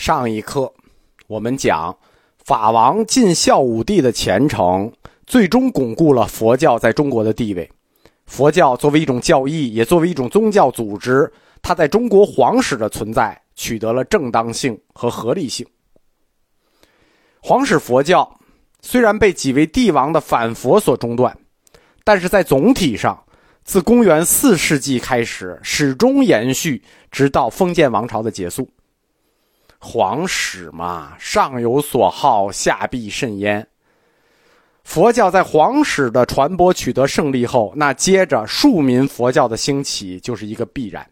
上一课，我们讲法王尽孝武帝的虔诚，最终巩固了佛教在中国的地位。佛教作为一种教义，也作为一种宗教组织，它在中国皇室的存在取得了正当性和合理性。皇室佛教虽然被几位帝王的反佛所中断，但是在总体上，自公元四世纪开始，始终延续，直到封建王朝的结束。皇室嘛，上有所好，下必甚焉。佛教在皇室的传播取得胜利后，那接着庶民佛教的兴起就是一个必然。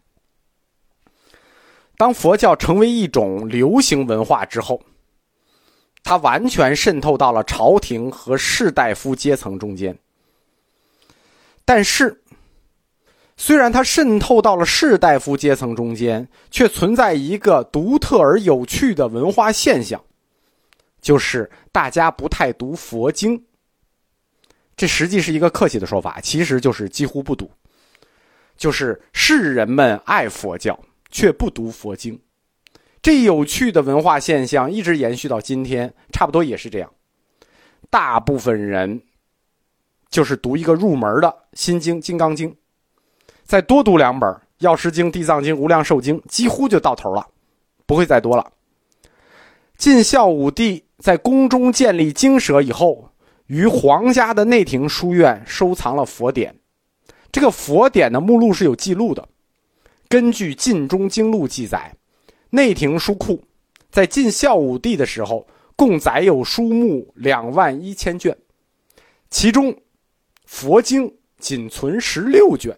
当佛教成为一种流行文化之后，它完全渗透到了朝廷和士大夫阶层中间。但是，虽然它渗透到了士大夫阶层中间，却存在一个独特而有趣的文化现象，就是大家不太读佛经。这实际是一个客气的说法，其实就是几乎不读。就是士人们爱佛教，却不读佛经。这有趣的文化现象一直延续到今天，差不多也是这样。大部分人就是读一个入门的《心经》《金刚经》。再多读两本《药师经》《地藏经》《无量寿经》，几乎就到头了，不会再多了。晋孝武帝在宫中建立经舍以后，于皇家的内廷书院收藏了佛典。这个佛典的目录是有记录的。根据《晋中经录》记载，内廷书库在晋孝武帝的时候，共载有书目两万一千卷，其中佛经仅存十六卷。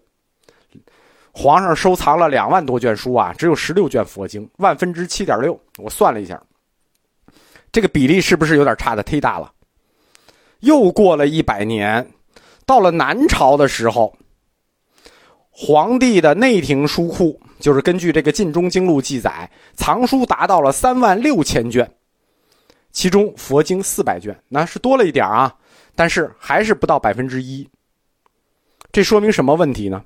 皇上收藏了两万多卷书啊，只有十六卷佛经，万分之七点六。我算了一下，这个比例是不是有点差的忒大了？又过了一百年，到了南朝的时候，皇帝的内廷书库就是根据这个《晋中经录》记载，藏书达到了三万六千卷，其中佛经四百卷，那是多了一点啊，但是还是不到百分之一。这说明什么问题呢？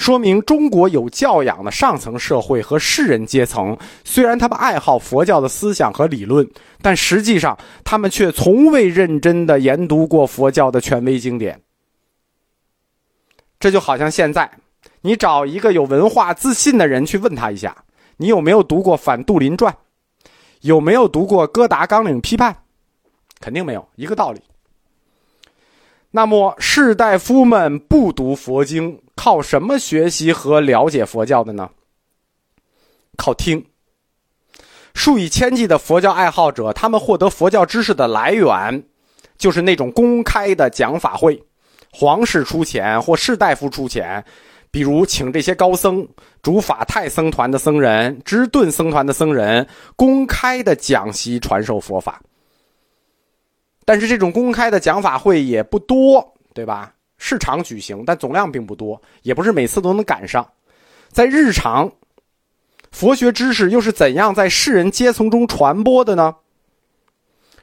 说明中国有教养的上层社会和士人阶层，虽然他们爱好佛教的思想和理论，但实际上他们却从未认真的研读过佛教的权威经典。这就好像现在，你找一个有文化自信的人去问他一下，你有没有读过《反杜林传》，有没有读过《哥达纲领批判》，肯定没有，一个道理。那么士大夫们不读佛经。靠什么学习和了解佛教的呢？靠听。数以千计的佛教爱好者，他们获得佛教知识的来源，就是那种公开的讲法会，皇室出钱或士大夫出钱，比如请这些高僧、主法泰僧团的僧人、支顿僧团的僧人，公开的讲习传授佛法。但是这种公开的讲法会也不多，对吧？市场举行，但总量并不多，也不是每次都能赶上。在日常，佛学知识又是怎样在世人阶层中传播的呢？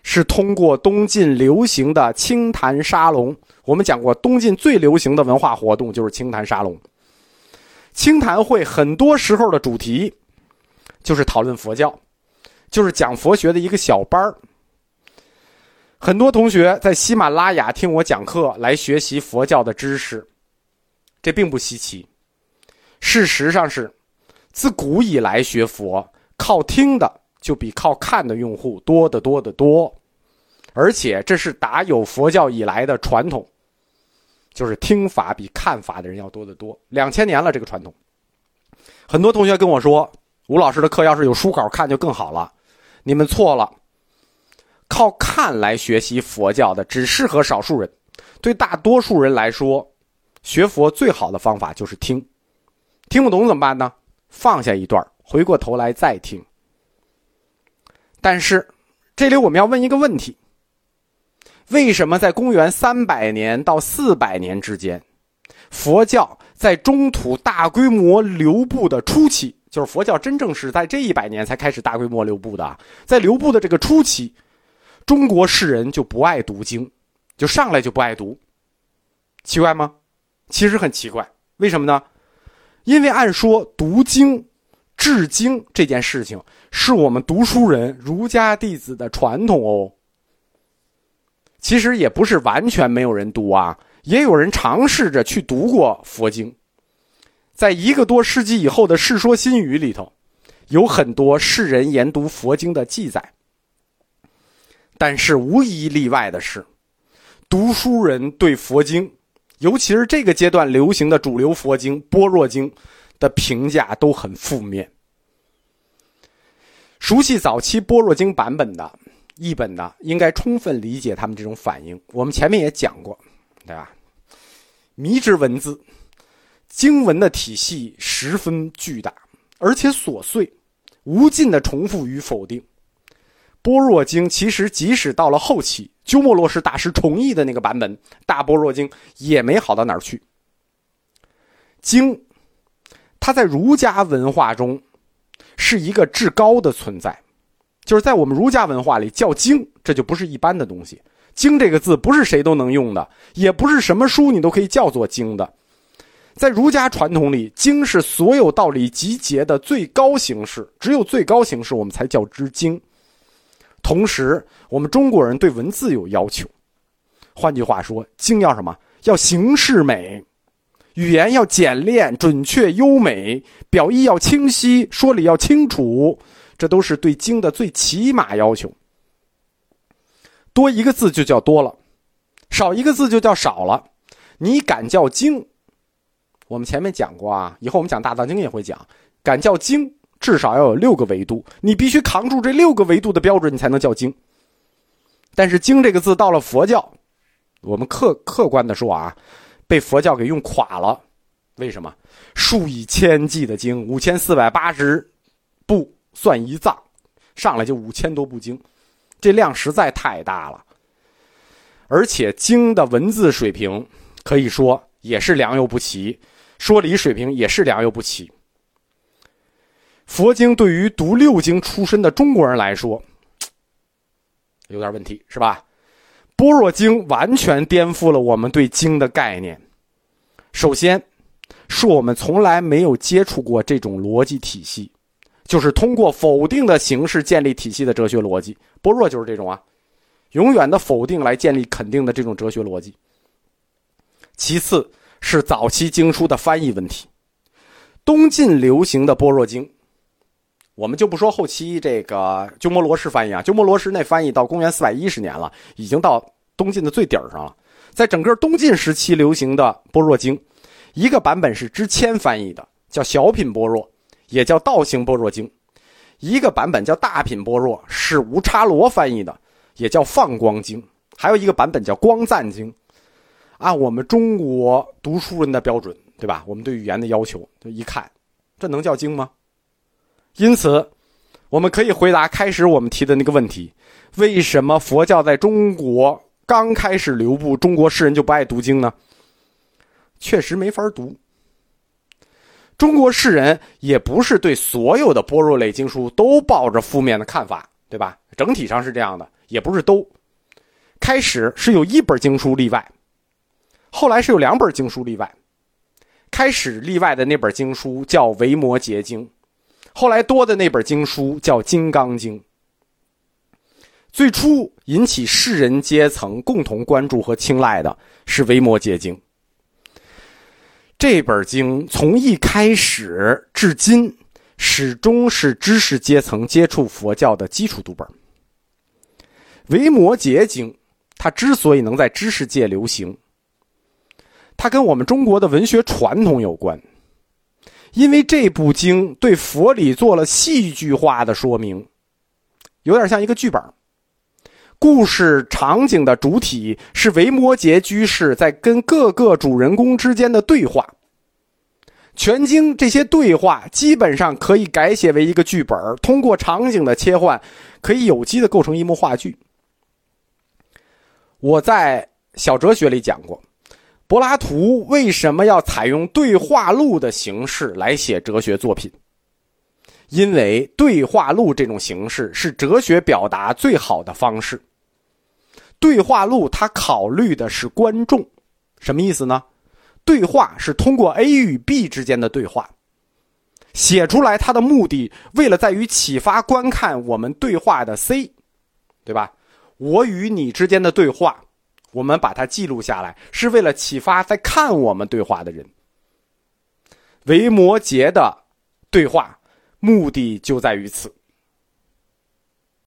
是通过东晋流行的清谈沙龙。我们讲过，东晋最流行的文化活动就是清谈沙龙。清谈会很多时候的主题就是讨论佛教，就是讲佛学的一个小班儿。很多同学在喜马拉雅听我讲课来学习佛教的知识，这并不稀奇。事实上是，自古以来学佛靠听的就比靠看的用户多得多得多，而且这是打有佛教以来的传统，就是听法比看法的人要多得多。两千年了，这个传统。很多同学跟我说，吴老师的课要是有书稿看就更好了。你们错了。靠看来学习佛教的只适合少数人，对大多数人来说，学佛最好的方法就是听。听不懂怎么办呢？放下一段，回过头来再听。但是，这里我们要问一个问题：为什么在公元三百年到四百年之间，佛教在中土大规模流布的初期，就是佛教真正是在这一百年才开始大规模流布的，在流布的这个初期？中国士人就不爱读经，就上来就不爱读，奇怪吗？其实很奇怪，为什么呢？因为按说读经治经这件事情是我们读书人、儒家弟子的传统哦。其实也不是完全没有人读啊，也有人尝试着去读过佛经。在一个多世纪以后的《世说新语》里头，有很多世人研读佛经的记载。但是无一例外的是，读书人对佛经，尤其是这个阶段流行的主流佛经《般若经》的评价都很负面。熟悉早期《般若经》版本的译本的，应该充分理解他们这种反应。我们前面也讲过，对吧？迷之文字。经文的体系十分巨大，而且琐碎，无尽的重复与否定。般若经其实即使到了后期，鸠摩罗什大师重译的那个版本《大般若经》也没好到哪儿去。经，它在儒家文化中是一个至高的存在，就是在我们儒家文化里叫经，这就不是一般的东西。经这个字不是谁都能用的，也不是什么书你都可以叫做经的。在儒家传统里，经是所有道理集结的最高形式，只有最高形式我们才叫之经。同时，我们中国人对文字有要求，换句话说，经要什么？要形式美，语言要简练、准确、优美，表意要清晰，说理要清楚，这都是对经的最起码要求。多一个字就叫多了，少一个字就叫少了。你敢叫经？我们前面讲过啊，以后我们讲大藏经也会讲，敢叫经，至少要有六个维度，你必须扛住这六个维度的标准，你才能叫经。但是“经”这个字到了佛教，我们客客观的说啊，被佛教给用垮了。为什么？数以千计的经，五千四百八十部算一藏，上来就五千多部经，这量实在太大了。而且经的文字水平可以说也是良莠不齐。说理水平也是良莠不齐。佛经对于读六经出身的中国人来说，有点问题，是吧？般若经完全颠覆了我们对经的概念。首先，是我们从来没有接触过这种逻辑体系，就是通过否定的形式建立体系的哲学逻辑。般若就是这种啊，永远的否定来建立肯定的这种哲学逻辑。其次。是早期经书的翻译问题。东晋流行的般若经，我们就不说后期这个鸠摩罗什翻译啊，鸠摩罗什那翻译到公元四百一十年了，已经到东晋的最底儿上了。在整个东晋时期流行的般若经，一个版本是支谦翻译的，叫小品般若，也叫道行般若经；一个版本叫大品般若，是无差罗翻译的，也叫放光经；还有一个版本叫光赞经。按我们中国读书人的标准，对吧？我们对语言的要求，就一看，这能叫经吗？因此，我们可以回答开始我们提的那个问题：为什么佛教在中国刚开始流布，中国士人就不爱读经呢？确实没法读。中国士人也不是对所有的般若类经书都抱着负面的看法，对吧？整体上是这样的，也不是都。开始是有一本经书例外。后来是有两本经书例外，开始例外的那本经书叫《维摩诘经》，后来多的那本经书叫《金刚经》。最初引起世人阶层共同关注和青睐的是《维摩诘经》。这本经从一开始至今，始终是知识阶层接触佛教的基础读本。《维摩诘经》它之所以能在知识界流行，它跟我们中国的文学传统有关，因为这部经对佛理做了戏剧化的说明，有点像一个剧本。故事场景的主体是维摩诘居士在跟各个主人公之间的对话。全经这些对话基本上可以改写为一个剧本，通过场景的切换，可以有机的构成一幕话剧。我在小哲学里讲过。柏拉图为什么要采用对话录的形式来写哲学作品？因为对话录这种形式是哲学表达最好的方式。对话录它考虑的是观众，什么意思呢？对话是通过 A 与 B 之间的对话，写出来，它的目的为了在于启发观看我们对话的 C，对吧？我与你之间的对话，我们把它记录下来，是为了启发在看我们对话的人。维摩诘的对话目的就在于此。